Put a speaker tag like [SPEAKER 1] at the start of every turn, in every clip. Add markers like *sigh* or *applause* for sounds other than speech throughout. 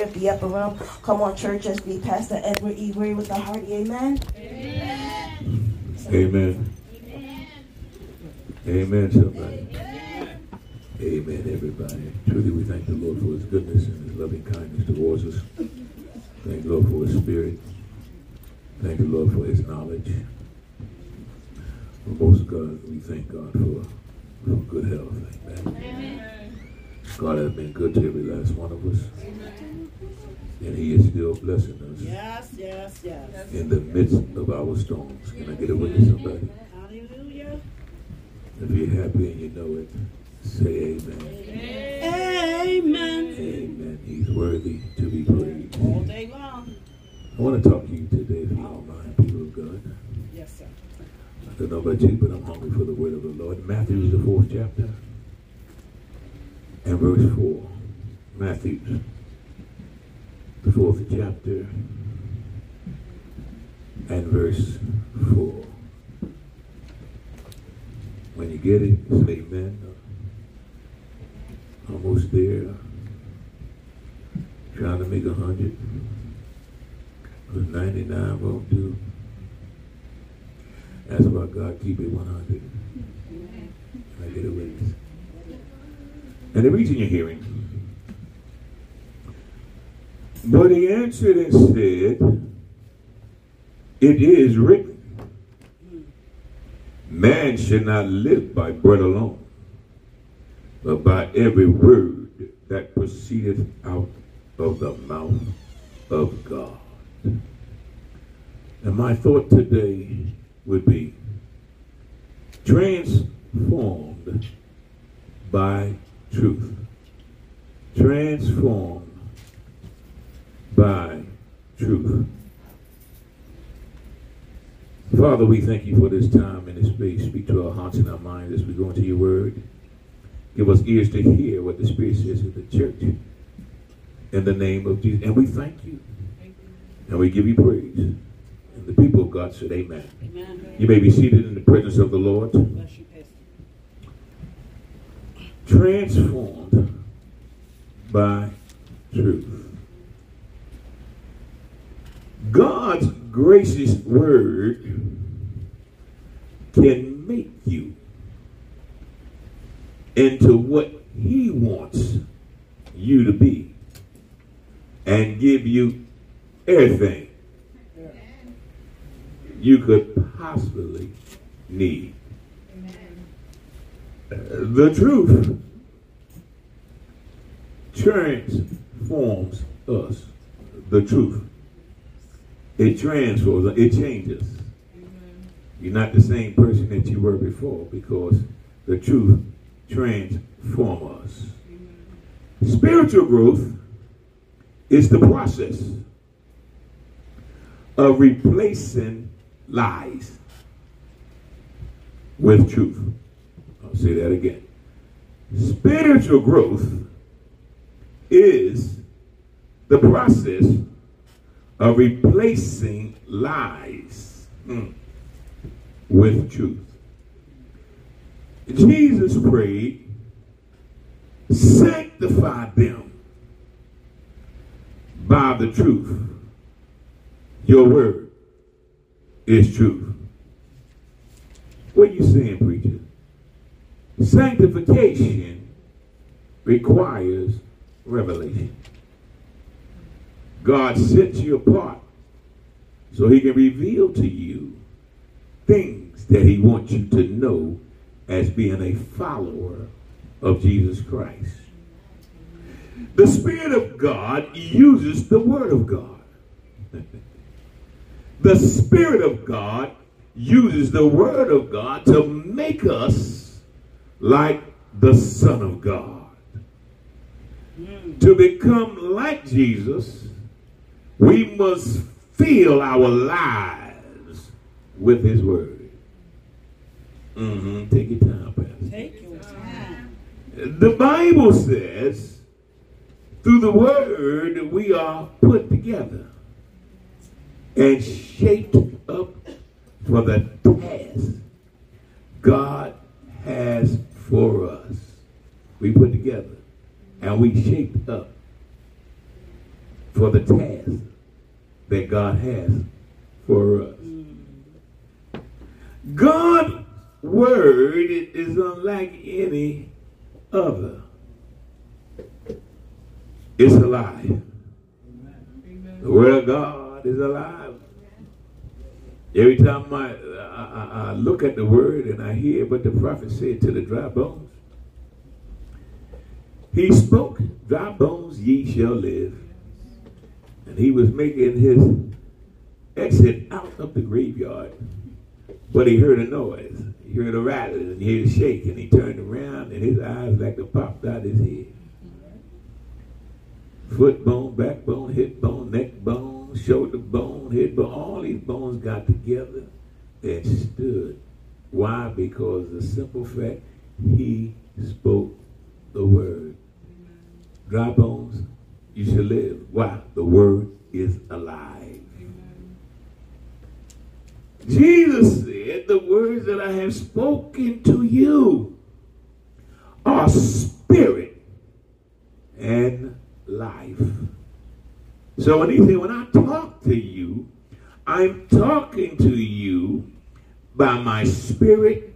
[SPEAKER 1] here at the upper room. Come on, church, as be Pastor Edward E. Weary with the hearty amen.
[SPEAKER 2] Amen. Amen. Amen, somebody. Amen, everybody. Truly, we thank the Lord for his goodness and his loving kindness towards us. Thank the Lord for his spirit. Thank the Lord for his knowledge. For most God, we thank God for, for good health. Amen. Amen. God has been good to every last one of us. Amen. And he is still blessing us.
[SPEAKER 3] Yes, yes, yes.
[SPEAKER 2] In the midst of our storms. Can I get a witness, somebody?
[SPEAKER 3] Hallelujah.
[SPEAKER 2] If you're happy and you know it, Say amen.
[SPEAKER 3] Amen.
[SPEAKER 2] Amen. He's worthy to be praised.
[SPEAKER 3] All day long.
[SPEAKER 2] I want to talk to you today, if you don't mind, people of God.
[SPEAKER 3] Yes, sir.
[SPEAKER 2] I don't know about you, but I'm hungry for the word of the Lord. Matthew is the fourth chapter and verse 4. Matthew, the fourth chapter and verse 4. When you get it, say amen almost there. Trying to make a hundred. Because 99 won't do. That's why God keep it 100. I get a witness. And the reason you're hearing. But he answered and said, It is written, Man should not live by bread alone but by every word that proceedeth out of the mouth of God. And my thought today would be transformed by truth. Transformed by truth. Father, we thank you for this time and this space. Speak to our hearts and our minds as we go into your word. Give us ears to hear what the Spirit says to the church. In the name of Jesus. And we thank you. And we give you praise. And the people of God said, Amen. Amen. You may be seated in the presence of the Lord. Transformed by truth. God's gracious word can make you into what he wants you to be and give you everything you could possibly need. Uh, the truth transforms us. The truth. It transforms, it changes. You're not the same person that you were before because the truth transforms us. Spiritual growth is the process of replacing lies with truth. I'll say that again. Spiritual growth is the process of replacing lies mm, with truth. Jesus prayed, sanctify them by the truth. Your word is truth. What are you saying, preacher? Sanctification requires revelation. God sets you apart so he can reveal to you things that he wants you to know as being a follower of Jesus Christ. The Spirit of God uses the Word of God. *laughs* the Spirit of God uses the Word of God to make us like the Son of God. To become like Jesus, we must fill our lives with His Word. Mm-hmm. Take your time, Pastor.
[SPEAKER 3] Take your time.
[SPEAKER 2] The Bible says, through the word, we are put together and shaped up for the task God has for us. We put together and we shaped up for the task that God has for us. God's word is unlike any other. It's alive. The word of God is alive. Every time I, I, I- look at the word and I hear what the prophet said to the dry bones, he spoke, dry bones ye shall live. And he was making his exit out of the graveyard. But he heard a noise. He heard a rattling and he heard a shake and he turned around and his eyes like to popped out his head. Foot bone, backbone, hip bone, neck bone, shoulder bone, head bone, all these bones got together and stood. Why? Because the simple fact he spoke the word. Dry bones, you shall live. Why? The word is alive. Jesus said, The words that I have spoken to you are spirit and life. So when he said, When I talk to you, I'm talking to you by my spirit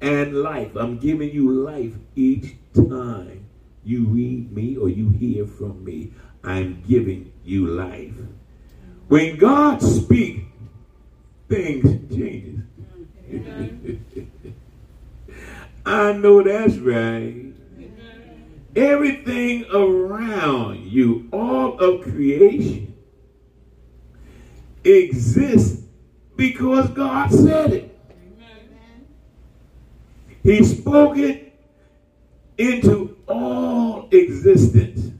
[SPEAKER 2] and life. I'm giving you life each time you read me or you hear from me. I'm giving you life. When God speaks, things changes. *laughs* I know that's right. Everything around you, all of creation, exists because God said it. He spoke it into all existence.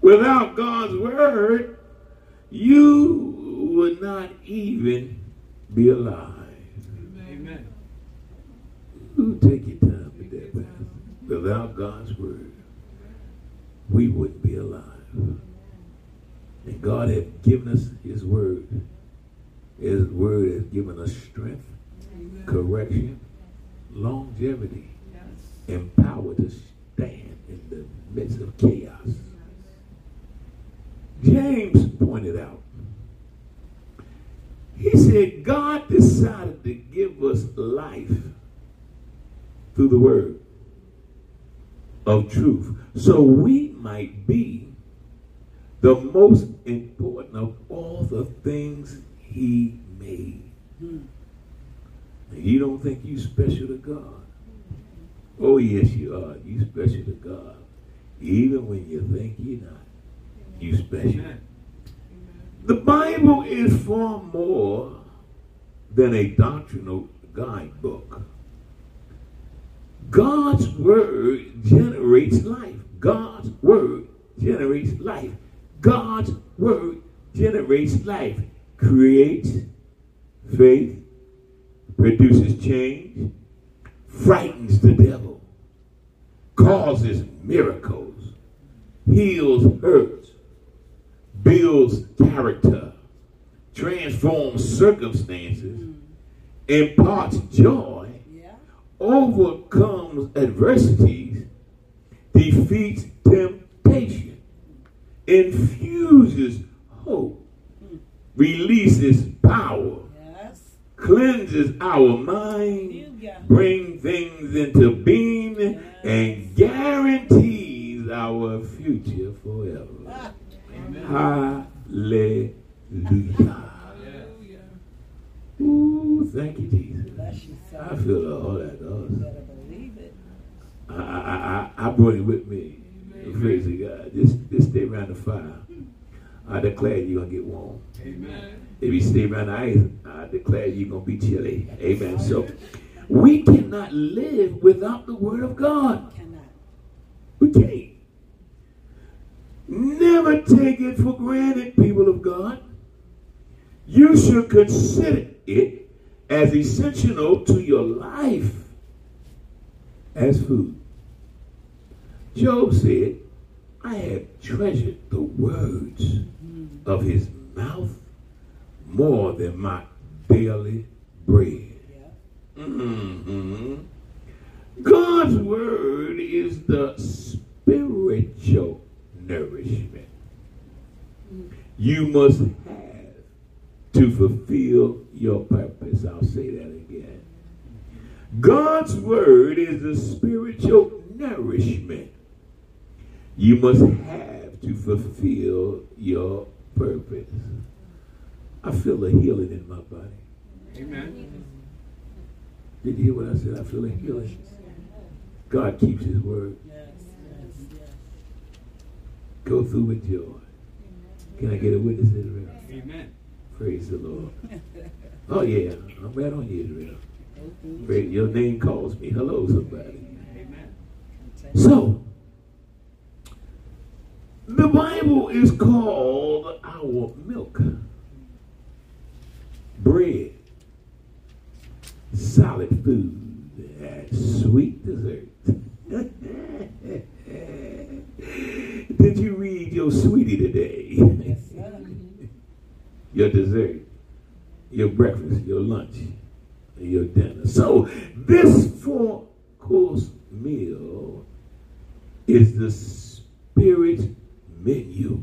[SPEAKER 2] Without God's word, you would not even be alive.
[SPEAKER 4] Amen.
[SPEAKER 2] Ooh, take your time with that, Pastor. Without God's word, we wouldn't be alive. And God has given us His word. His word has given us strength, correction, longevity, power to stand in the midst of chaos. James pointed out, he said, God decided to give us life through the word of truth. So we might be the most important of all the things he made. Hmm. And you don't think you special to God? Oh, yes, you are. You special to God. Even when you think you're not, you special.
[SPEAKER 4] Amen.
[SPEAKER 2] The Bible is far more than a doctrinal guidebook. God's word generates life. God's word generates life. God's word generates life. Creates faith, produces change, frightens the devil, causes miracles, heals hurts, builds character, transforms circumstances, imparts joy, overcomes adversities, defeats temptation, infuses hope, releases power. Cleanses our mind, brings things into being, and guarantees our future forever.
[SPEAKER 3] Ah,
[SPEAKER 4] Amen.
[SPEAKER 2] Hallelujah.
[SPEAKER 4] Hallelujah.
[SPEAKER 2] Ooh, thank you, Jesus.
[SPEAKER 3] you,
[SPEAKER 2] I feel the that. Ghost.
[SPEAKER 3] You better believe it.
[SPEAKER 2] I, I, I, I brought it with me. Praise the God. Just, just stay around the fire. I declare you're going to get warm.
[SPEAKER 4] Amen.
[SPEAKER 2] If you stay around I uh, declare you're going to be chilly. Amen. So we cannot live without the word of God.
[SPEAKER 3] Cannot.
[SPEAKER 2] We can't. Never take it for granted, people of God. You should consider it as essential to your life as food. Job said, I have treasured the words mm. of his mouth more than my daily bread.
[SPEAKER 3] Yeah.
[SPEAKER 2] Mhm. God's word is the spiritual nourishment you must have to fulfill your purpose. I'll say that again. God's word is the spiritual nourishment you must have to fulfill your purpose. I feel the healing in my body.
[SPEAKER 4] Amen.
[SPEAKER 2] Did you hear what I said? I feel a healing. God keeps his word.
[SPEAKER 3] Yes, yes, yes.
[SPEAKER 2] Go through with joy. Can I get a witness, Israel?
[SPEAKER 4] Amen.
[SPEAKER 2] Praise the Lord. Oh, yeah. I'm right on you, Israel. Praise- Your name calls me. Hello, somebody.
[SPEAKER 4] Amen.
[SPEAKER 2] So, the Bible is called our milk, bread, solid food, and sweet dessert. *laughs* Did you read your sweetie today?
[SPEAKER 3] Yes, sir.
[SPEAKER 2] your dessert, your breakfast, your lunch, your dinner. So this four course meal is the spirit menu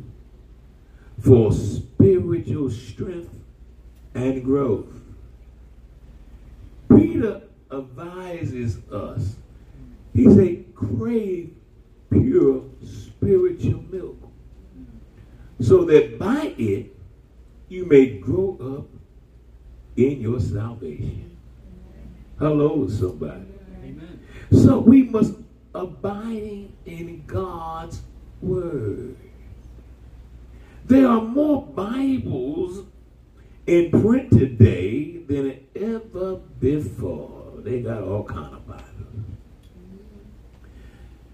[SPEAKER 2] for spiritual strength and growth. Peter advises us. He said, crave pure spiritual milk so that by it you may grow up in your salvation. Hello, somebody.
[SPEAKER 4] Amen.
[SPEAKER 2] So we must abide in God's word. There are more Bibles in print today than ever before. They got all kind of Bibles.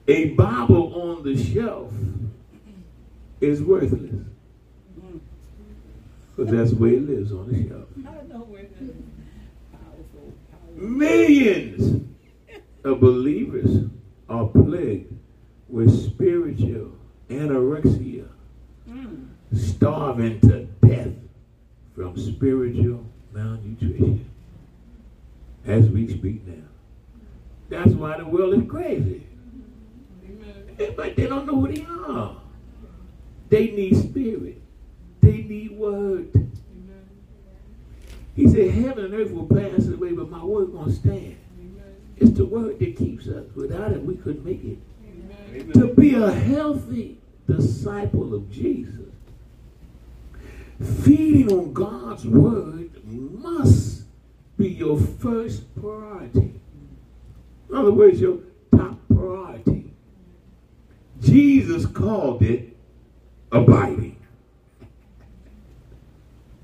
[SPEAKER 2] A Bible on the shelf is worthless. Because that's the way it lives on the shelf.
[SPEAKER 3] I know where it is. Powerful, powerful.
[SPEAKER 2] Millions of believers are plagued with spiritual anorexia,
[SPEAKER 3] Mm.
[SPEAKER 2] starving to death from spiritual malnutrition as we speak now. That's why the world is crazy. But they don't know who they are. They need spirit. They need word.
[SPEAKER 4] Amen.
[SPEAKER 2] He said, Heaven and earth will pass away, but my word gonna stand.
[SPEAKER 4] Amen.
[SPEAKER 2] It's the word that keeps us. Without it, we couldn't make it.
[SPEAKER 4] Amen.
[SPEAKER 2] To be a healthy disciple of Jesus, feeding on God's word must be your first priority. In other words, your top priority. Jesus called it abiding.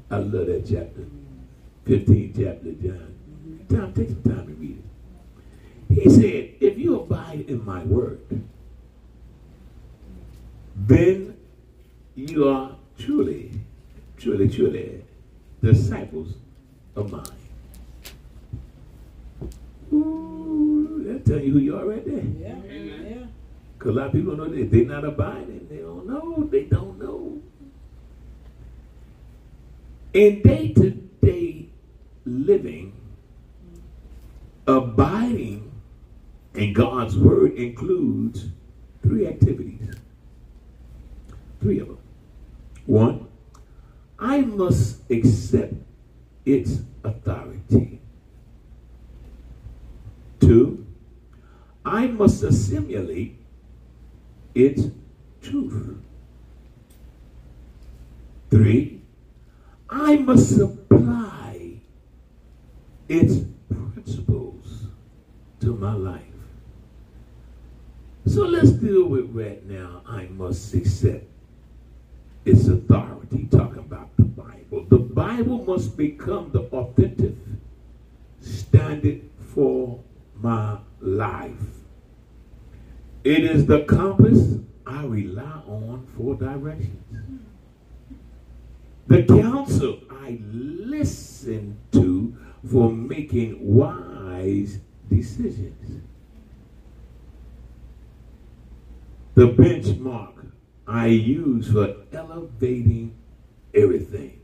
[SPEAKER 2] I love that chapter. 15 chapter John. Time, take some time to read it. He said, if you abide in my word, then you are truly, truly, truly disciples of mine. Ooh, that tell you who you are right there.
[SPEAKER 3] Yeah,
[SPEAKER 4] Amen.
[SPEAKER 2] Because a lot of people know that they're not abiding. They don't know. They don't know. In day to day living, abiding in God's word includes three activities. Three of them. One, I must accept its authority. Two, I must assimilate its truth. Three, I must apply its principles to my life. So let's deal with right now. I must accept its authority, talking about Bible. The Bible must become the authentic standard for my life. It is the compass I rely on for directions. The counsel I listen to for making wise decisions. The benchmark I use for elevating everything.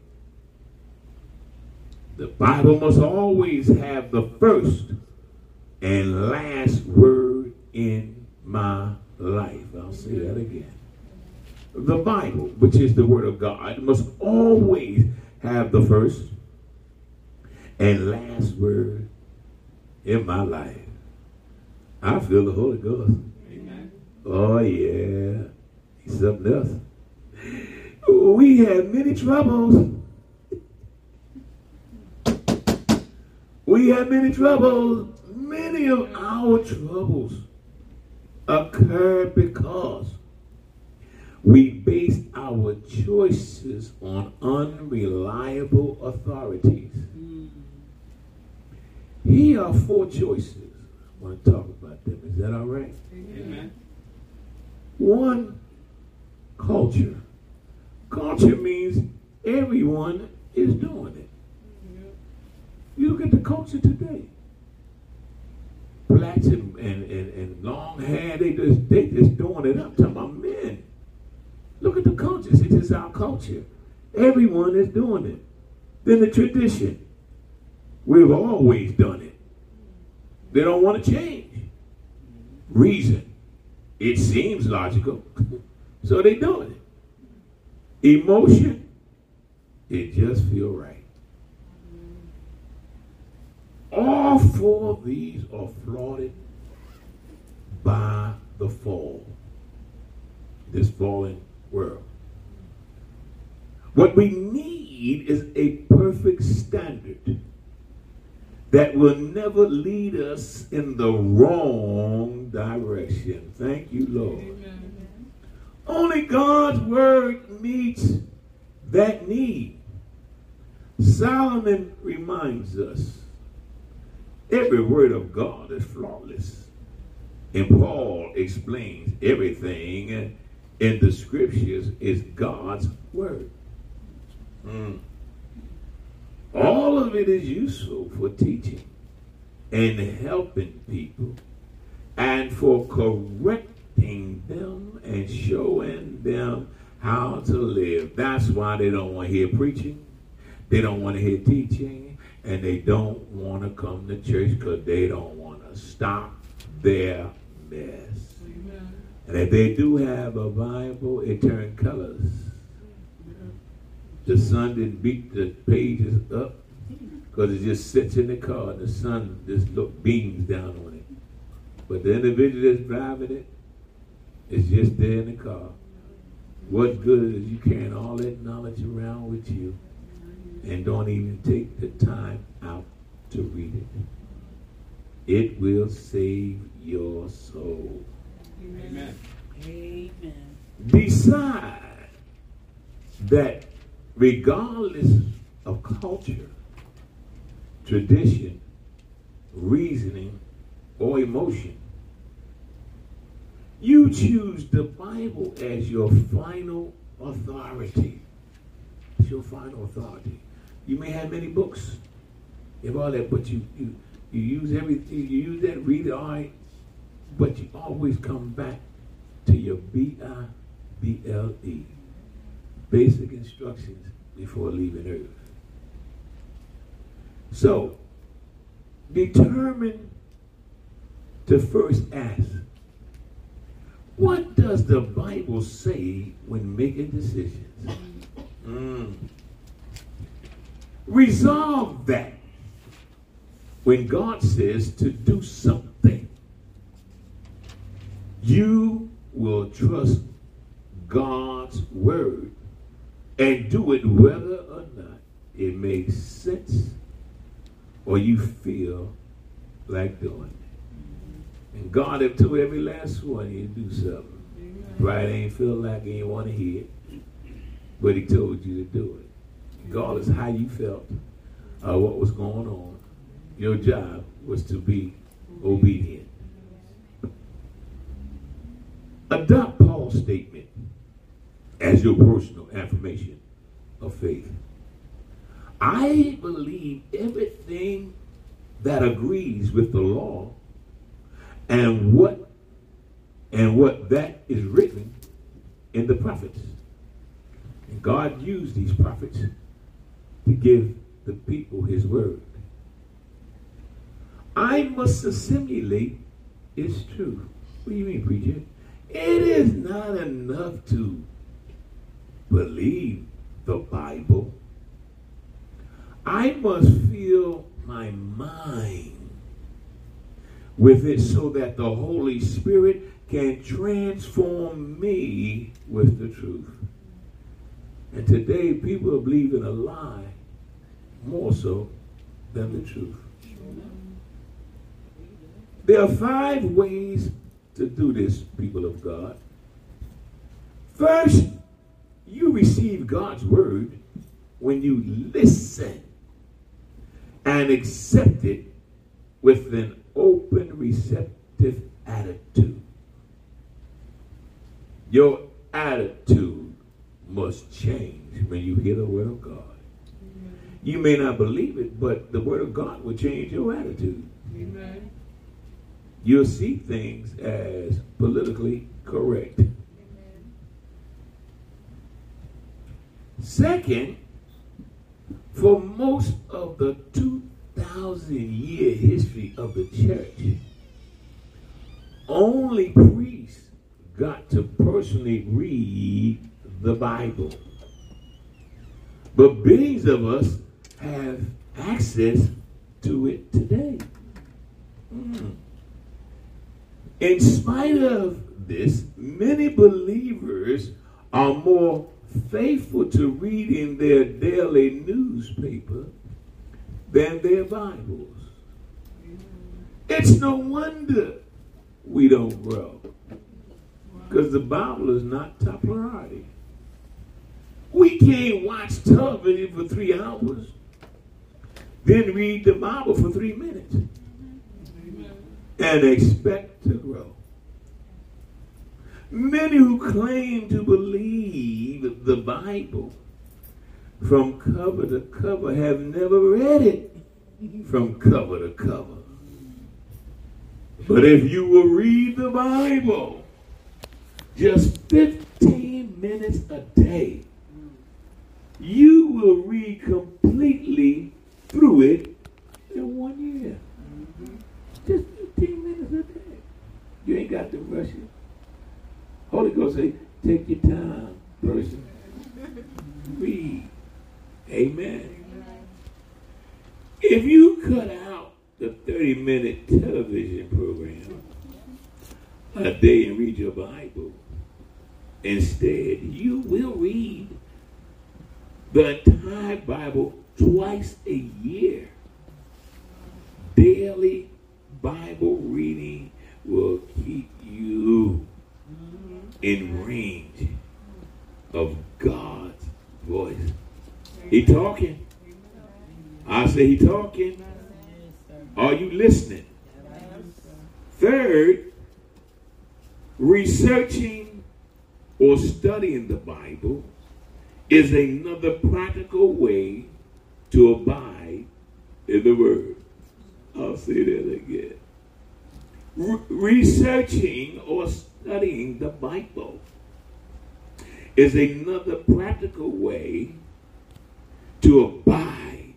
[SPEAKER 2] The Bible must always have the first and last word in my life. I'll say that again. The Bible, which is the Word of God, must always have the first and last word in my life. I feel the Holy Ghost.
[SPEAKER 4] Amen.
[SPEAKER 2] Oh, yeah. He's something else. We had many troubles. We had many troubles. Many of our troubles occurred because we based our choices on unreliable authorities. Here are four choices. I want to talk about them. Is that all right?
[SPEAKER 4] Amen.
[SPEAKER 2] One, culture. Culture means everyone is doing it. You look at the culture today. Blacks and, and, and, and long hair, they just they just doing it up. talking about men. Look at the culture. It's just our culture. Everyone is doing it. Then the tradition. We've always done it. They don't want to change. Reason. It seems logical. *laughs* so they do it. Emotion. It just feel right. All four of these are flaunted by the fall. This fallen world. What we need is a perfect standard that will never lead us in the wrong direction. Thank you, Lord.
[SPEAKER 4] Amen.
[SPEAKER 2] Only God's word meets that need. Solomon reminds us every word of God is flawless. And Paul explains everything in the scriptures is God's word. Mm. All of it is useful for teaching and helping people and for correcting them and showing them how to live. That's why they don't want to hear preaching. They don't want to hear teaching. And they don't want to come to church because they don't want to stop their mess.
[SPEAKER 4] Amen.
[SPEAKER 2] And if they do have a Bible, it turns colors. The sun didn't beat the pages up because it just sits in the car and the sun just look beams down on it. But the individual that's driving it is just there in the car. What good is you carrying all that knowledge around with you and don't even take the time out to read it. It will save your soul.
[SPEAKER 4] Amen.
[SPEAKER 3] Amen.
[SPEAKER 2] Decide that regardless of culture, tradition, reasoning, or emotion, you choose the Bible as your final authority. It's your final authority. You may have many books, you have all that, but you you, you use everything. You use that, read it, all right, but you always come back to your B I B L E, basic instructions before leaving Earth. So, determine to first ask, what does the Bible say when making decisions? Mm. Resolve that when God says to do something, you will trust God's word and do it whether or not it makes sense or you feel like doing it. And God have told every last one to do something. Right ain't feel like he ain't want to hear it, but he told you to do it. Regardless how you felt or what was going on, your job was to be obedient. Adopt Paul's statement as your personal affirmation of faith. I believe everything that agrees with the law and what and what that is written in the prophets. And God used these prophets to give the people his word. I must assimilate its truth. What do you mean, preacher? It is not enough to believe the Bible, I must feel my mind with it so that the Holy Spirit can transform me with the truth. And today, people are believing a lie more so than the truth. There are five ways to do this, people of God. First, you receive God's word when you listen and accept it with an open, receptive attitude. Your attitude must change when you hear the word of God. You may not believe it, but the word of God will change your attitude.
[SPEAKER 4] Amen.
[SPEAKER 2] You'll see things as politically correct. Second, for most of the 2,000 year history of the church, only priests got to personally read the Bible. But billions of us have access to it today. Mm. In spite of this, many believers are more faithful to reading their daily newspaper than their Bibles. It's no wonder we don't grow. Because the Bible is not top priority. We can't watch television for three hours, then read the Bible for three minutes, and expect to grow. Many who claim to believe the Bible from cover to cover have never read it from cover to cover. But if you will read the Bible just 15 minutes a day, you will read completely through it in one year. Just 15 minutes a day. You ain't got to rush it. Holy Ghost say, take your time, person. Read. Amen. If you cut out the 30 minute television program a day and read your Bible, instead, you will read the entire Bible twice a year. Daily Bible reading will keep you in range of God's voice. He talking. I say he talking. Are you listening? Third, researching or studying the Bible is another practical way to abide in the Word. I'll say that again. Re- researching or studying the Bible is another practical way to abide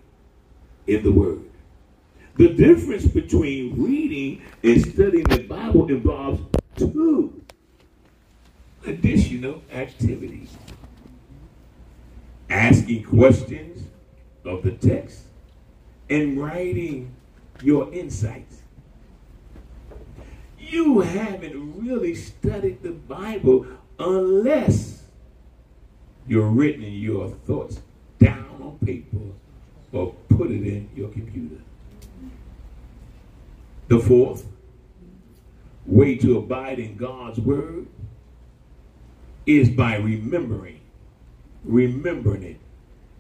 [SPEAKER 2] in the Word. The difference between reading and studying the Bible involves two additional activities asking questions of the text and writing your insights. You haven't really studied the Bible unless you're written your thoughts down on paper or put it in your computer. The fourth way to abide in God's word is by remembering. Remembering it.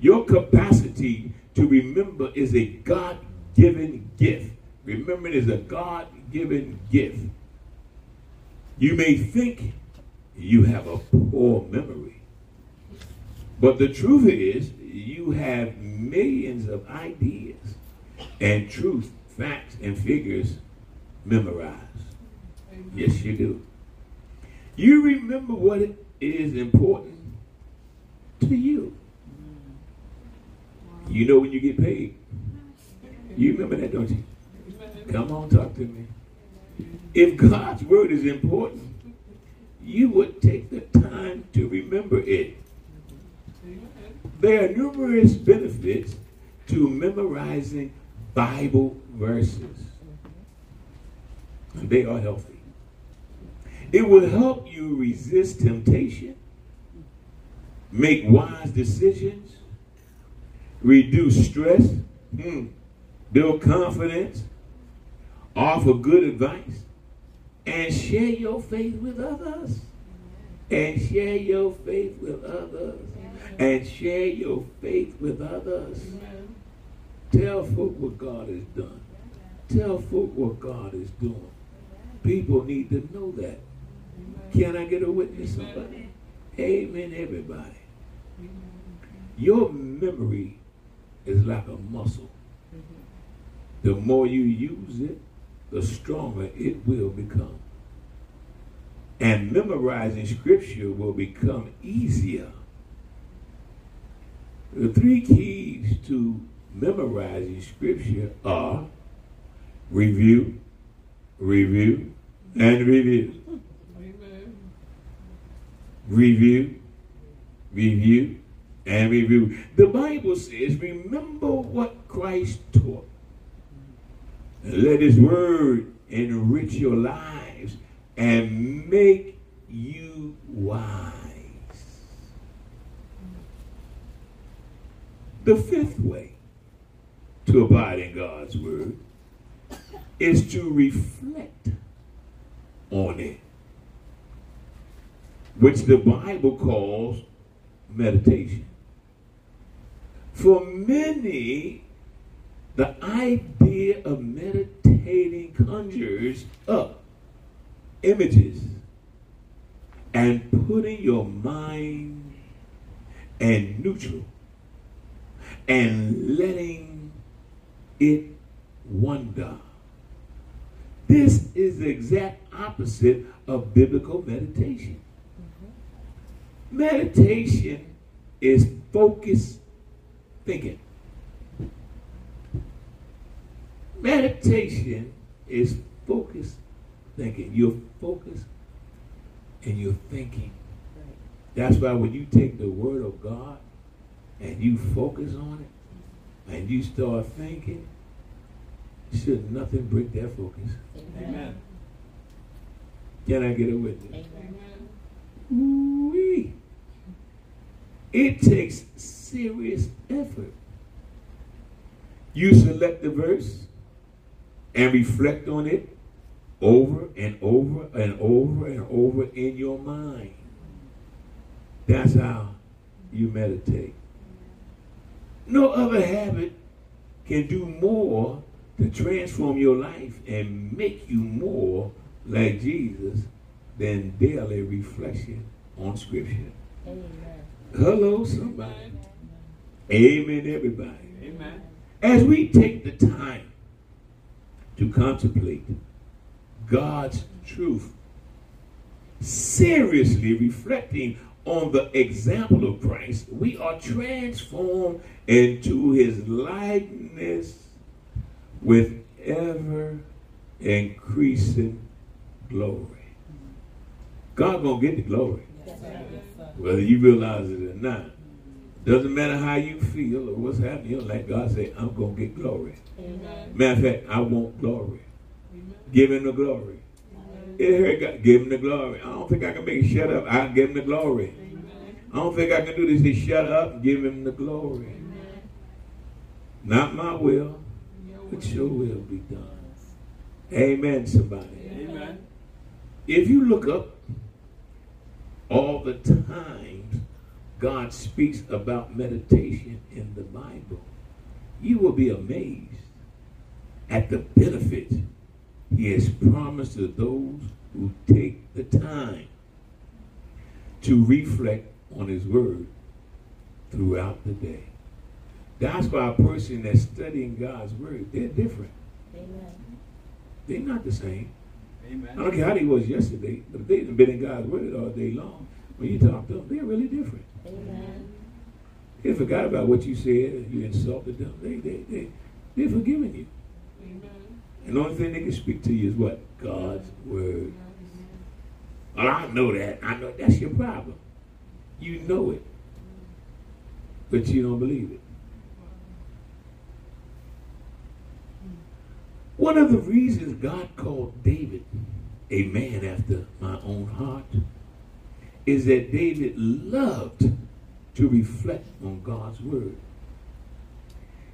[SPEAKER 2] Your capacity to remember is a God given gift. Remembering is a God given gift. You may think you have a poor memory, but the truth is, you have millions of ideas and truth, facts, and figures memorized. Yes, you do. You remember what is important to you. You know when you get paid. You remember that, don't you? Come on, talk to me. If God's word is important, you would take the time to remember it. There are numerous benefits to memorizing Bible verses. And they are healthy. It will help you resist temptation, make wise decisions, reduce stress, hmm, build confidence, offer good advice, and share your faith with others. And share your faith with others. And share your faith with others.
[SPEAKER 4] Amen.
[SPEAKER 2] Tell folk what God has done. Tell folk what God is doing. People need to know that. Can I get a witness, somebody? Amen, everybody. Your memory is like a muscle. The more you use it, the stronger it will become. And memorizing scripture will become easier. The three keys to memorizing scripture are review, review, and review.
[SPEAKER 4] Amen.
[SPEAKER 2] Review, review, and review. The Bible says, remember what Christ taught. And let his word enrich your lives and make you wise. The fifth way to abide in God's word is to reflect on it, which the Bible calls meditation. For many, the idea of meditating conjures up images and putting your mind in neutral and letting it wander. This is the exact opposite of biblical meditation. Meditation is focused thinking. Meditation is focused thinking. You're focused and you're thinking. That's why when you take the word of God and you focus on it and you start thinking, should nothing break that focus.
[SPEAKER 4] Amen.
[SPEAKER 2] Can I get a witness?
[SPEAKER 4] Amen.
[SPEAKER 2] Ooh-wee. It takes serious effort. You select the verse and reflect on it over and over and over and over in your mind. That's how you meditate. No other habit can do more to transform your life and make you more like Jesus than daily reflection on Scripture. Hello, somebody. Amen, everybody.
[SPEAKER 4] Amen.
[SPEAKER 2] As we take the time to contemplate God's truth, seriously reflecting on the example of Christ, we are transformed into his likeness with ever increasing glory. God gonna get the glory, whether you realize it or not. Doesn't matter how you feel or what's happening. You're like God say, I'm gonna get glory.
[SPEAKER 4] Amen.
[SPEAKER 2] Matter of fact, I want glory.
[SPEAKER 4] Amen.
[SPEAKER 2] Give him the glory. It hurt God. Give him the glory. I don't think I can make it shut up. I give him the glory.
[SPEAKER 4] Amen.
[SPEAKER 2] I don't think I can do this. Say shut up give him the glory. Not my will, but your will be done. Amen, somebody.
[SPEAKER 4] Amen.
[SPEAKER 2] If you look up all the times God speaks about meditation in the Bible, you will be amazed at the benefits He has promised to those who take the time to reflect on His Word throughout the day. That's why a person that's studying God's Word, they're different. Amen. They're not the same. Amen. I don't care how they was yesterday, but if they've been in God's word all day long, when you talk to them, they're really different. Amen. They forgot about what you said, you insulted them. They, they, they, they're forgiving you. And the only thing they can speak to you is what? God's word. Well, I know that. I know that's your problem. You know it. but you don't believe it. One of the reasons God called David a man after my own heart is that David loved to reflect on God's word.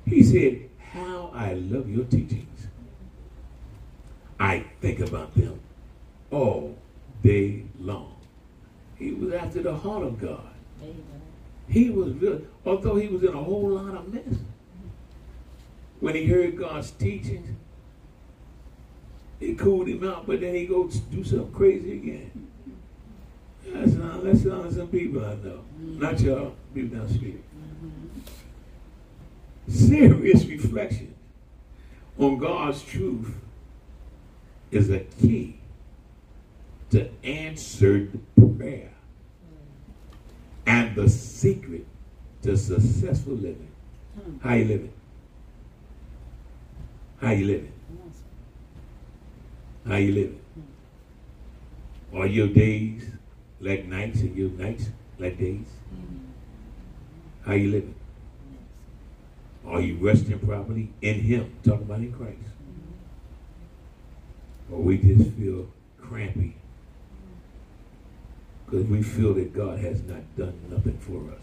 [SPEAKER 2] He said, How I love your teachings. I think about them all day long. He was after the heart of God. He was good, although he was in a whole lot of mess. When he heard God's teachings, it cooled him out, but then he goes do something crazy again. That's not, that's not some people I know. Not y'all, people down the street. Serious reflection on God's truth is a key to answered prayer and the secret to successful living. Hmm. How you living? How you living? How you living? Hmm. Are your days like nights and your nights like days? Hmm. How you living? Are you resting properly in Him? Talking about in Christ. Or we just feel crampy because we feel that God has not done nothing for us.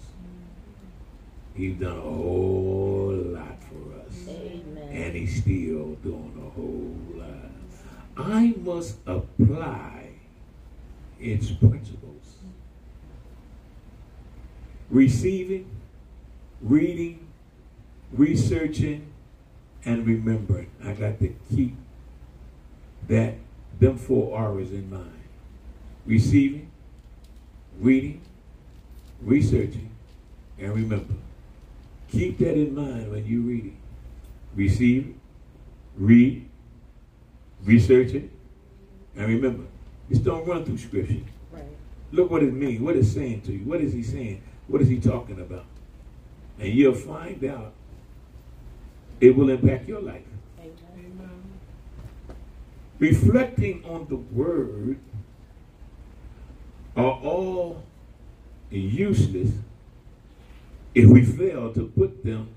[SPEAKER 2] He's done a whole lot for us.
[SPEAKER 5] Amen.
[SPEAKER 2] And he's still doing a whole lot. I must apply its principles. Receiving, reading, researching, and remembering. I got to keep that them four R's in mind. Receiving, reading, researching, and remember. Keep that in mind when you read it. Receive it, read, research it, and remember. Just don't run through scripture.
[SPEAKER 5] Right.
[SPEAKER 2] Look what it means, what it's saying to you. What is he saying? What is he talking about? And you'll find out it will impact your life. Reflecting on the word are all useless if we fail to put them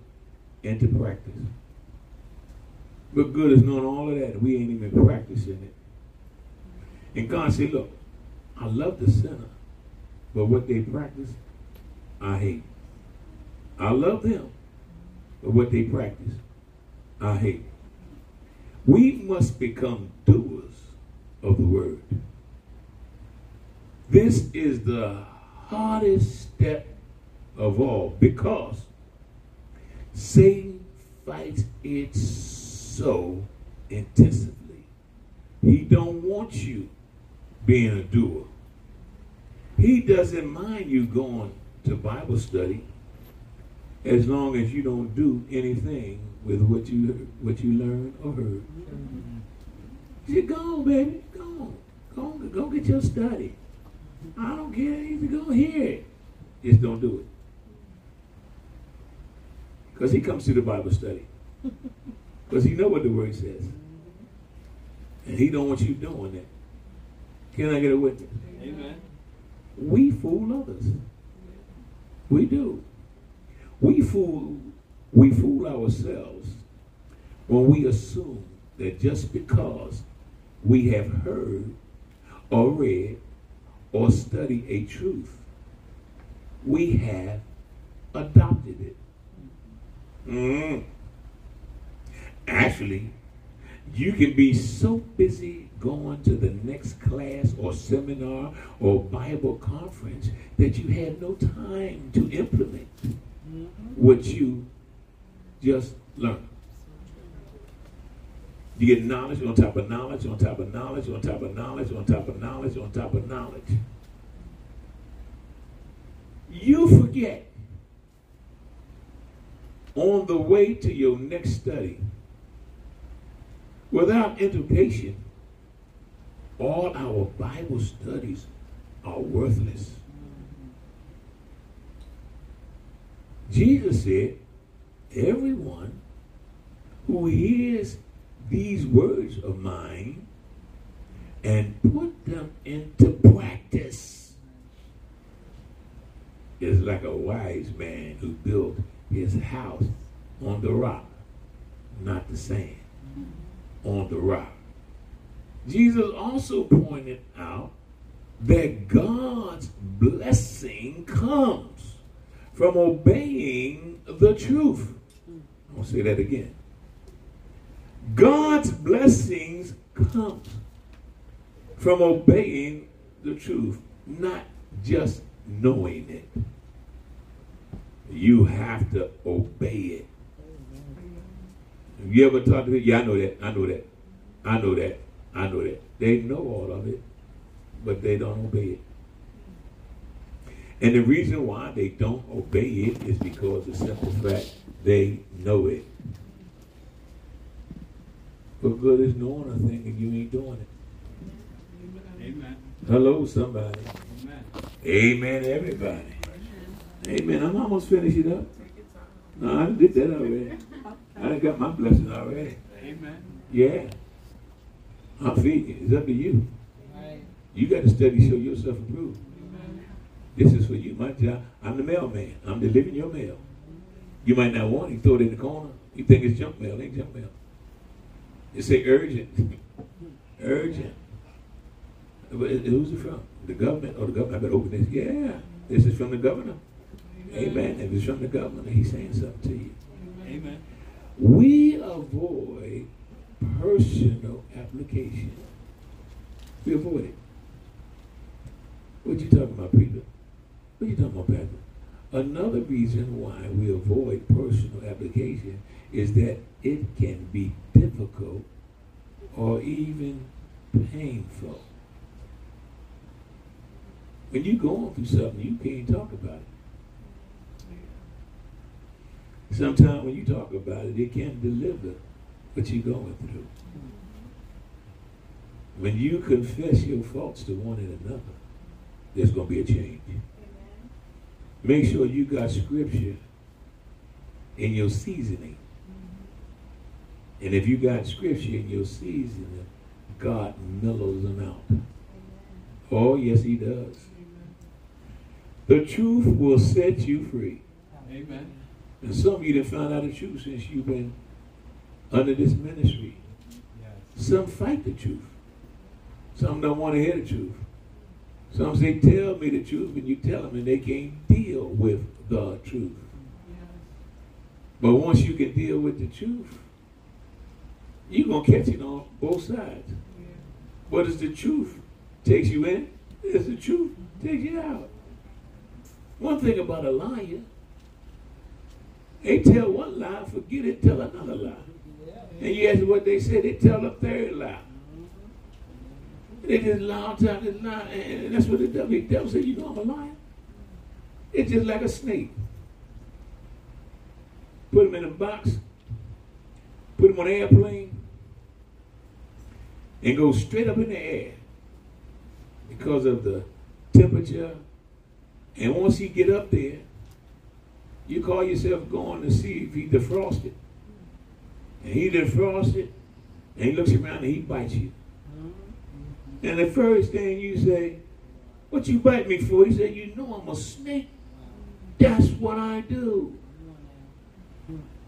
[SPEAKER 2] into practice. What good is knowing all of that? We ain't even practicing it. And God said, Look, I love the sinner, but what they practice, I hate. I love them, but what they practice, I hate. We must become doers of the word. This is the hardest step of all because Satan fights it so intensively. He don't want you being a doer. He doesn't mind you going to Bible study as long as you don't do anything with what you what you learned or heard. Mm-hmm. He said, go on, baby. Go on. Go on. Go get your study. I don't care. If you go hear it. Just don't do it. Because he comes to the Bible study. *laughs* Because he know what the word says. And he don't want you doing that. Can I get a witness?
[SPEAKER 4] Amen.
[SPEAKER 2] We fool others. We do. We fool we fool ourselves when we assume that just because we have heard or read or studied a truth, we have adopted it. Mm. Actually, you can be so busy going to the next class or seminar or Bible conference that you have no time to implement what you just learned. You get knowledge on top of knowledge, on top of knowledge, on top of knowledge, on top of knowledge, on top of knowledge. You forget on the way to your next study, without education, all our Bible studies are worthless. Jesus said, Everyone who hears these words of mine and put them into practice is like a wise man who built his house on the rock, not the sand, on the rock. Jesus also pointed out that God's blessing comes from obeying the truth. I'll say that again. God's blessings come from obeying the truth, not just knowing it. You have to obey it. Have you ever talked to people? Yeah, I know that. I know that. I know that. I know that. They know all of it, but they don't obey it. And the reason why they don't obey it is because the simple fact they know it. What good is knowing a thing if you ain't doing it?
[SPEAKER 4] Amen.
[SPEAKER 2] Hello, somebody.
[SPEAKER 4] Amen.
[SPEAKER 2] Amen, everybody. Amen. I'm almost finished it up. No, I did that already. I got my blessing already.
[SPEAKER 4] Amen.
[SPEAKER 2] Yeah. I'm feeding you. It's up to you.
[SPEAKER 3] Right.
[SPEAKER 2] You got to study, show yourself approved.
[SPEAKER 4] Amen.
[SPEAKER 2] This is for you. My job. I'm the mailman. I'm delivering your mail. You might not want it. Throw it in the corner. You think it's junk mail. It ain't junk mail. It say urgent. urgent. But who's it from? The government? Oh, the government. I better open this. Yeah. This is from the governor. Amen. If it's from the governor, he's saying something to you.
[SPEAKER 4] Amen.
[SPEAKER 2] We avoid personal application. We avoid it. What you talking about, Peter? What you talking about, Pastor? Another reason why we avoid personal application is that it can be difficult or even painful. When you're going through something, you can't talk about it. Sometimes when you talk about it, it can't deliver what you're going through. When you confess your faults to one another, there's going to be a change. Make sure you got scripture in your seasoning. And if you got scripture in your seasoning, God mellows them out. Oh, yes, He does. The truth will set you free.
[SPEAKER 4] Amen.
[SPEAKER 2] And some of you done found out the truth since you've been under this ministry.
[SPEAKER 4] Yes.
[SPEAKER 2] Some fight the truth. Some don't want to hear the truth. Some say, tell me the truth, and you tell them, and they can't deal with the truth. But once you can deal with the truth, you're going to catch it on both sides. What is the truth? Takes you in. It's the truth. Takes you out. One thing about a liar, they tell one lie, forget it, tell another lie. And you ask what they said, they tell a third lie. They just lie on top of lie, and and that's what the devil, the devil said, you know I'm a liar. It's just like a snake. Put him in a box, put him on an airplane, and go straight up in the air because of the temperature. And once he get up there, you call yourself going to see if he defrosted. And he defrosted, and he looks around and he bites you. And the first thing you say, what you bite me for? He said, you know I'm a snake. That's what I do.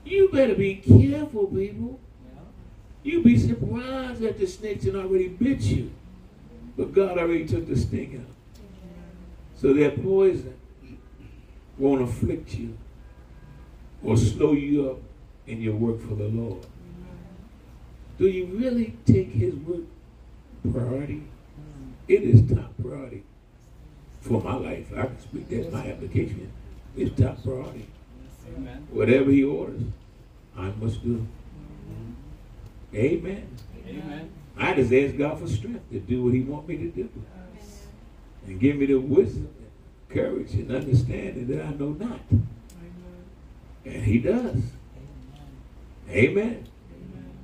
[SPEAKER 2] You better be careful, people. You'd be surprised that the snakes had already bit you. But God already took the sting out. So that poison won't afflict you or slow you up in your work for the Lord. Do you really take his work priority? It is top priority for my life. I can speak that's my application. It's top priority.
[SPEAKER 4] Amen.
[SPEAKER 2] Whatever he orders, I must do. Amen.
[SPEAKER 4] Amen.
[SPEAKER 2] I just ask God for strength to do what he want me to do. And give me the wisdom, and courage, and understanding that I know not. And he does. Amen.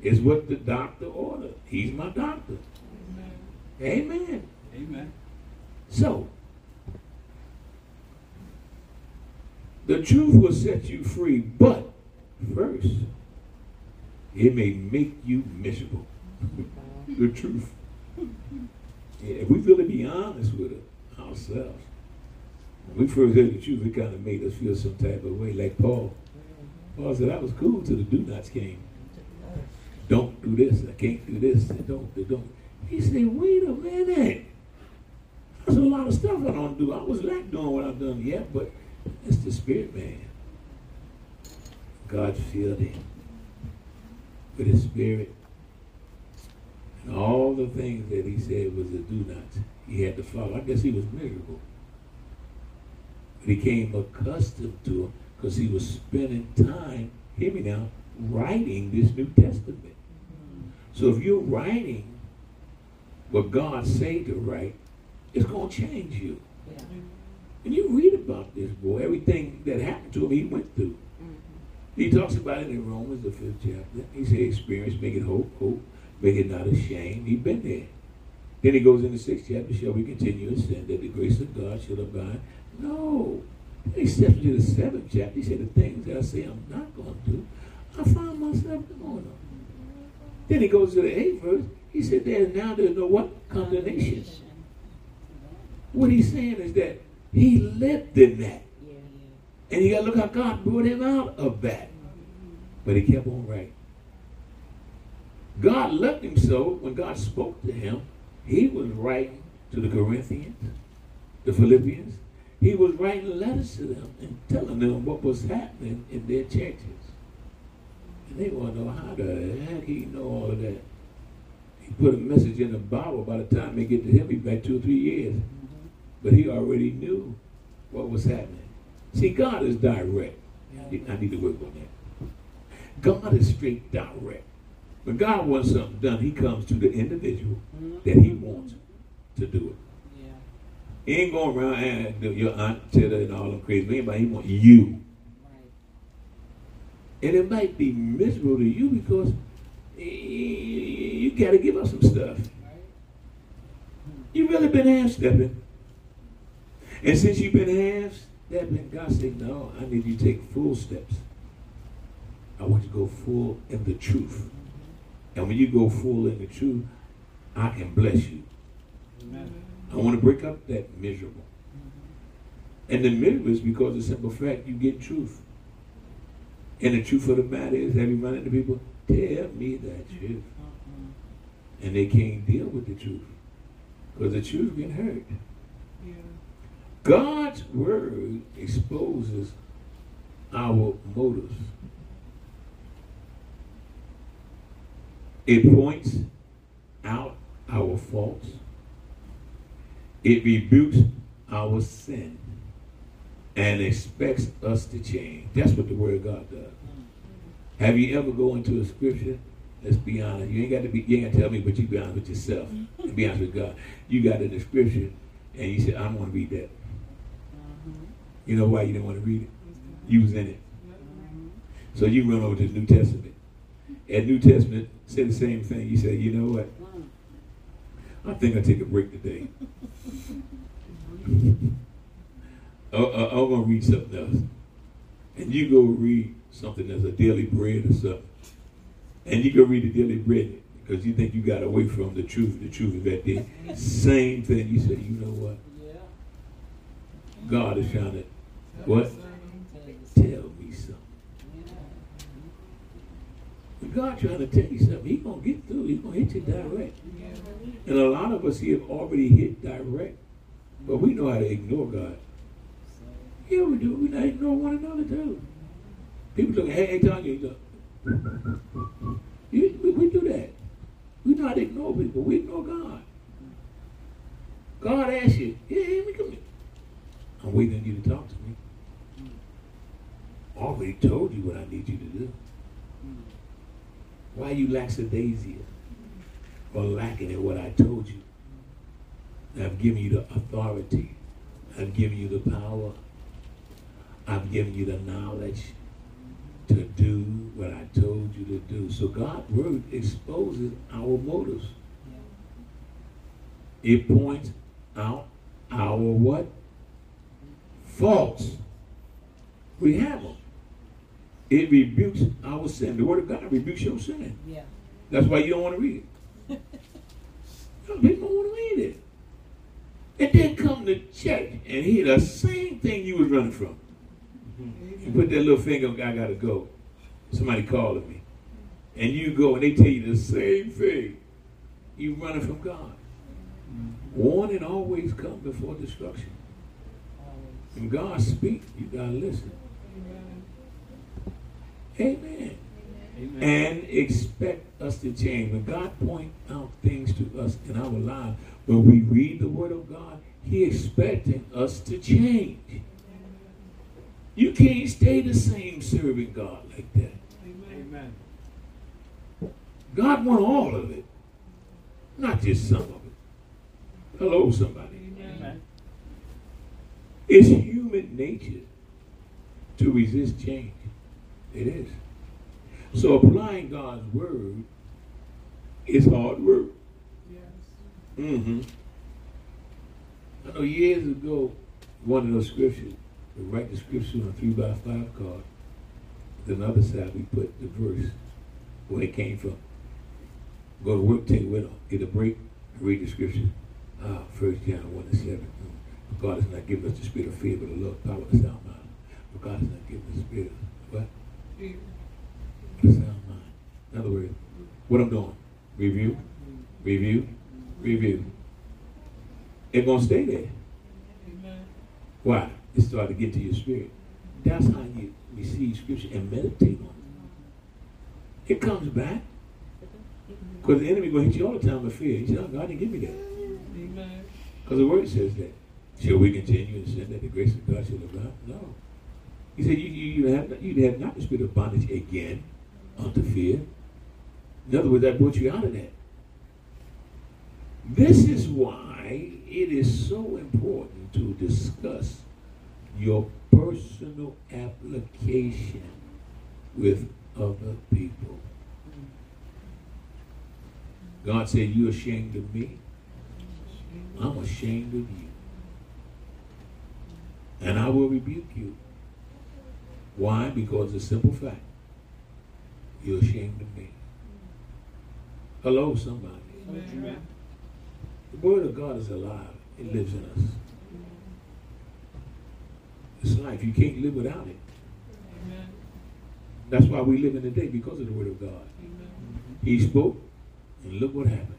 [SPEAKER 2] It's what the doctor ordered. He's my doctor. Amen.
[SPEAKER 4] Amen.
[SPEAKER 2] So, the truth will set you free, but first, it may make you miserable. *laughs* the truth. Yeah, if we really be honest with it, ourselves, When we first heard the truth, it kind of made us feel some type of way, like Paul. Mm-hmm. Paul said, I was cool till the do nots came. Don't do this, I can't do this, and don't, and don't. He said, wait a minute. There's a lot of stuff I don't do. I was not doing what I've done yet, but it's the spirit man. God filled him with his spirit. And all the things that he said was a do not. he had to follow. I guess he was miserable. But he came accustomed to them because he was spending time, hear me now, writing this New Testament. So if you're writing what God say to write, it's going to change you.
[SPEAKER 3] Yeah.
[SPEAKER 2] And you read about this boy, everything that happened to him, he went through. Mm-hmm. He talks about it in Romans, the fifth chapter. He said, experience, make it hope, hope, make it not ashamed. He'd been there. Then he goes in the sixth chapter, shall we continue in sin, that the grace of God shall abide? No. Then he steps into the seventh chapter. He said, the things that I say I'm not going to do, I find myself doing them. Then he goes to the eighth verse. He said, there's now there's no what? Condemnation. What he's saying is that he lived in that. And you got to look how God brought him out of that. But he kept on writing. God loved him so when God spoke to him, he was writing to the Corinthians, the Philippians. He was writing letters to them and telling them what was happening in their churches. And they want to know how the heck he know all of that. He put a message in the Bible. By the time they get to him, he's back two or three years. But he already knew what was happening. See, God is direct. I need to work on that. God is straight direct. When God wants something done, he comes to the individual mm-hmm. that he wants to do it.
[SPEAKER 3] Yeah.
[SPEAKER 2] He ain't going around and your aunt Tilla and all them crazy. Anybody, he want you.
[SPEAKER 3] Right.
[SPEAKER 2] And it might be miserable to you because you got to give up some stuff. You really been half stepping. And since you've been half stepping, God said, No, I need you to take full steps. I want you to go full in the truth. And when you go full in the truth, I can bless you.
[SPEAKER 4] Amen.
[SPEAKER 2] I want to break up that miserable. And the miserable is because of the simple fact you get truth. And the truth of the matter is, have you run into people? Tell me that truth. And they can't deal with the truth. Because the truth can hurt.
[SPEAKER 3] Yeah.
[SPEAKER 2] God's word exposes our motives. It points out our faults. It rebukes our sin and expects us to change. That's what the word of God does. Mm-hmm. Have you ever go into a scripture? Let's be honest. You ain't got to be. You ain't got to tell me, but you be honest with yourself and be honest with God. You got in the scripture, and you said, "I want to read that." You know why you didn't want to read it? You was in it. So you run over to the New Testament. And New Testament said the same thing. You say, you know what? I think I'll take a break today. *laughs* uh, uh, I'm going to read something else. And you go read something that's a daily bread or something. And you go read the daily bread because you think you got away from the truth. The truth is that there. Same thing. You say, you know what? God is trying to, what? Tell me something. God trying to tell you something, He gonna get through. He gonna hit you direct. And a lot of us here have already hit direct, but we know how to ignore God. Yeah, we do. We not ignore one another too. People look, hey, hey, Tanya, we, we do that. We to ignore people. We ignore God. God asks you, yeah, me come here. I'm waiting on you to talk to me. I already told you what I need you to do. Why you lackadaisical or lacking in what I told you? I've given you the authority. I've given you the power. I've given you the knowledge to do what I told you to do. So God's word exposes our motives. It points out our what? Faults. We have them. It rebukes our sin. The word of God rebukes your sin.
[SPEAKER 3] Yeah.
[SPEAKER 2] That's why you don't want to read it. *laughs* Some people don't want to read it. And then come to church and hear the same same thing you was running from. You put that little finger, I gotta go. Somebody calling me. And you go and they tell you the same thing. You're running from God. Warning always comes before destruction. When God speaks, you gotta listen. Amen.
[SPEAKER 4] Amen.
[SPEAKER 2] And expect us to change. When God point out things to us in our lives, when we read the Word of God, He expecting us to change. You can't stay the same serving God like that.
[SPEAKER 4] Amen.
[SPEAKER 2] God want all of it, not just some of it. Hello, somebody.
[SPEAKER 4] Amen.
[SPEAKER 2] It's human nature to resist change. It is. So applying God's word is hard work. Mm-hmm. I know years ago, one of those scriptures, we write the scripture on a three by five card. Then the other side, we put the verse where it came from. Go to work, take with them, get a break, read the scripture. Ah, First John 1 and 7. Mm. God has not given us the spirit of fear, but of love, power, and sound mind. But God has not given us the spirit of what? But a sound mind. In other words, what I'm doing, review, review, review. It going to stay there. Why? It started to get to your spirit. That's how you receive scripture and meditate on it. It comes back. Because the enemy going to hit you all the time with fear. He said, oh, God didn't give me that. Because the word says that. Shall we continue in sin that the grace of God should abound? No. He said, you, you, you, have, you have not the spirit of bondage again unto fear. In other words, that brought you out of that. This is why it is so important to discuss your personal application with other people. God said, You ashamed of me? I'm ashamed of you. And I will rebuke you. Why? Because the simple fact, you're ashamed of me. Hello, somebody.
[SPEAKER 4] Amen.
[SPEAKER 2] The word of God is alive. It lives in us. It's life. You can't live without it. That's why we live in the day because of the word of God. He spoke, and look what happened.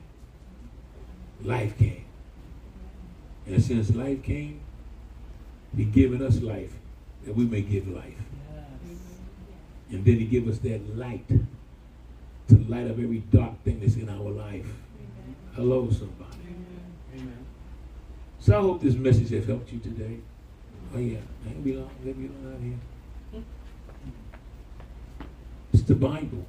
[SPEAKER 2] Life came. And since life came, He given us life that we may give life. And then He give us that light to light up every dark thing that's in our life. Hello, somebody.
[SPEAKER 4] Amen.
[SPEAKER 2] So I hope this message has helped you today. Oh yeah, I ain't be long. Let me long out here. It's the Bible.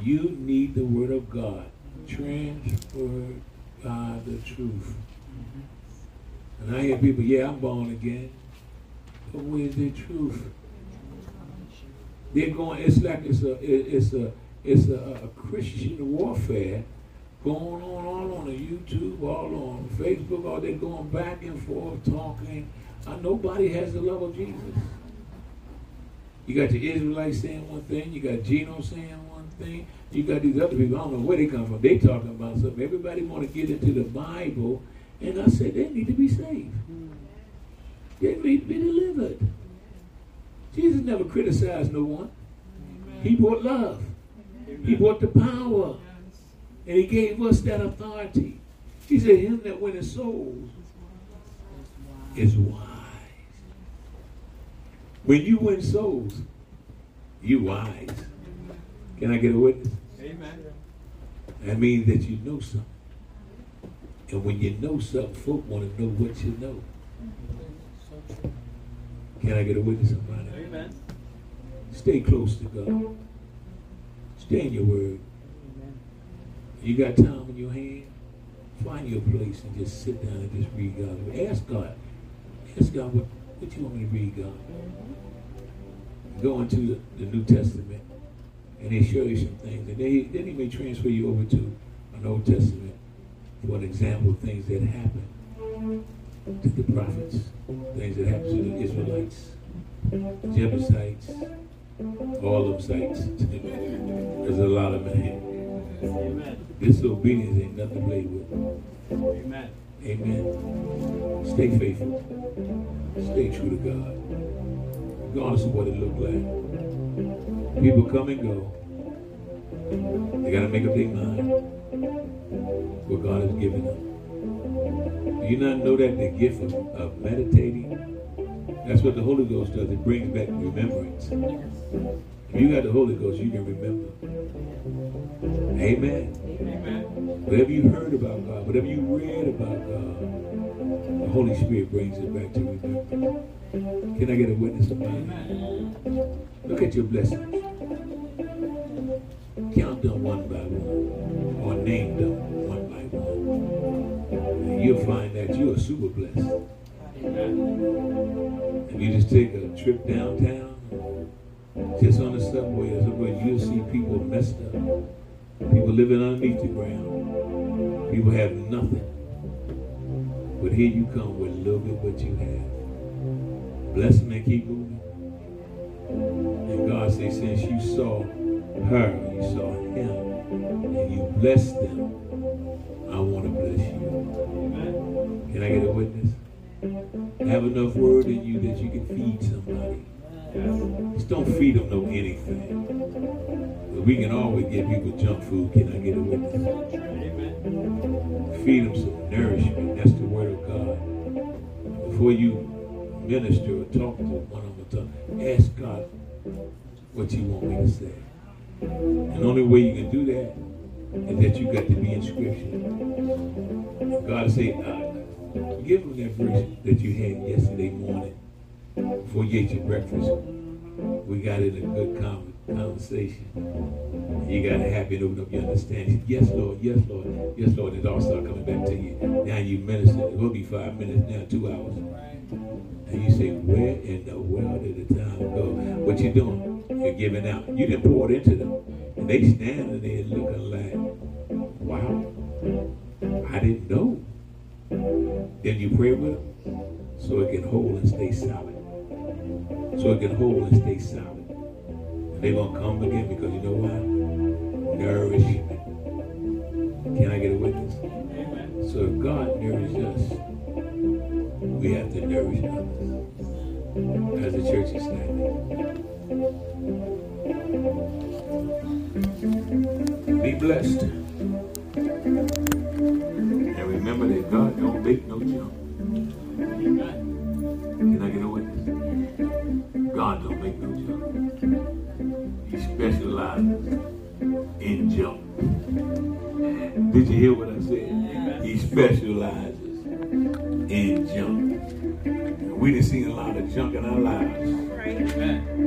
[SPEAKER 2] You need the Word of God transferred by the truth. Mm-hmm. And I hear people, yeah, I'm born again. But where's the truth? They're going. It's like it's a it's a it's a, a Christian warfare going on all on the YouTube, all on Facebook. All they're going back and forth talking. Uh, nobody has the love of Jesus. You got the Israelites saying one thing. You got Gino saying one thing. You got these other people. I don't know where they come from. They talking about something. Everybody want to get into the Bible, and I said they need to be saved. They need to be delivered. Jesus never criticized no one. He brought love. He brought the power. And he gave us that authority. He said, Him that winneth souls is wise. When you win souls, you wise. Can I get a witness?
[SPEAKER 4] Amen.
[SPEAKER 2] That means that you know something. And when you know something, folk want to know what you know. Can I get a witness, somebody?
[SPEAKER 4] Amen.
[SPEAKER 2] Stay close to God. Stay in your word. You got time in your hand? Find your place and just sit down and just read God's word. Ask God. Ask God what, what you want me to read, God. Go into the, the New Testament and they show you some things. And then he, then he may transfer you over to an Old Testament for an example of things that happened to the prophets, things that happened to the Israelites, Jebusites, all them sites. There's a lot of here. Disobedience ain't nothing to play with.
[SPEAKER 4] Amen.
[SPEAKER 2] Amen. Stay faithful. Stay true to God. Regardless of what it looked like. People come and go. They got to make up their mind what God has given them. Do you not know that the gift of, of meditating, that's what the Holy Ghost does. It brings back remembrance. If you got the Holy Ghost, you can remember. Amen.
[SPEAKER 4] Amen.
[SPEAKER 2] Whatever you heard about God, whatever you read about God, the Holy Spirit brings it back to remembrance. Can I get a witness of?
[SPEAKER 4] Amen.
[SPEAKER 2] Look at your blessings. Count them one by one, or name them one by one. And you'll find that you are super blessed.
[SPEAKER 4] Amen.
[SPEAKER 2] If you just take a trip downtown, just on the subway or somewhere, you'll see people messed up. People living underneath the ground. People have nothing. But here you come with a little bit what you have. Bless them and keep moving. And God says, since you saw her, you saw him, and you blessed them, I want to bless you. Can I get a witness? Have enough word in you that you can feed somebody. Just don't feed them no anything. But we can always give people junk food. Can I get a witness?
[SPEAKER 4] Amen.
[SPEAKER 2] Feed them some nourishment. That's the word of God. Before you minister or talk to one of them, ask God what you want me to say. And the only way you can do that is that you got to be in Scripture. God say, uh, give them that verse that you had yesterday morning before you ate your breakfast. We got in a good con- conversation. You got to have it open up your understanding. Yes, Lord. Yes, Lord. Yes, Lord. It all start coming back to you. Now you minister. It will be five minutes now, two hours. And you say, where in the world did the time go? What you doing? You're giving out. You didn't pour it into them. And they standing there looking like, wow, I didn't know. Then you pray with them so it can hold and stay solid. So it can hold and stay solid. And they're going to come again because you know why? Nourishment. Can I get a witness?
[SPEAKER 4] Amen.
[SPEAKER 2] So if God nourishes us, we have to nourish others. As the church is standing. Be blessed. And remember that God don't make no junk. Can I get a witness? God don't make no junk. He specializes in junk. Did you hear what I said? He specializes in junk. And we done seen a lot of junk in our lives.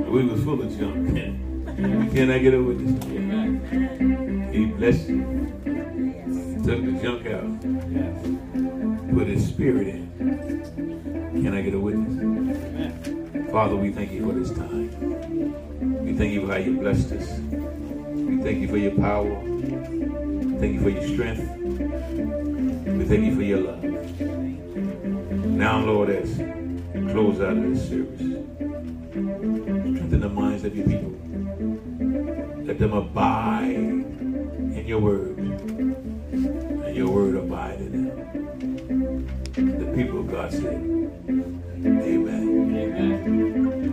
[SPEAKER 2] We was full of junk. *laughs* Can I get a witness? He blessed you. Took the junk out.
[SPEAKER 4] Yes.
[SPEAKER 2] Put his spirit in. Can I get a witness? Father, we thank you for this time. We thank you for how you blessed us. We thank you for your power. We thank you for your strength. We thank you for your love. Now, Lord, as we close out of this service, strengthen the minds of your people. Let them abide in your word. And your word abide in them. The people of God said, Amen.
[SPEAKER 4] Amen.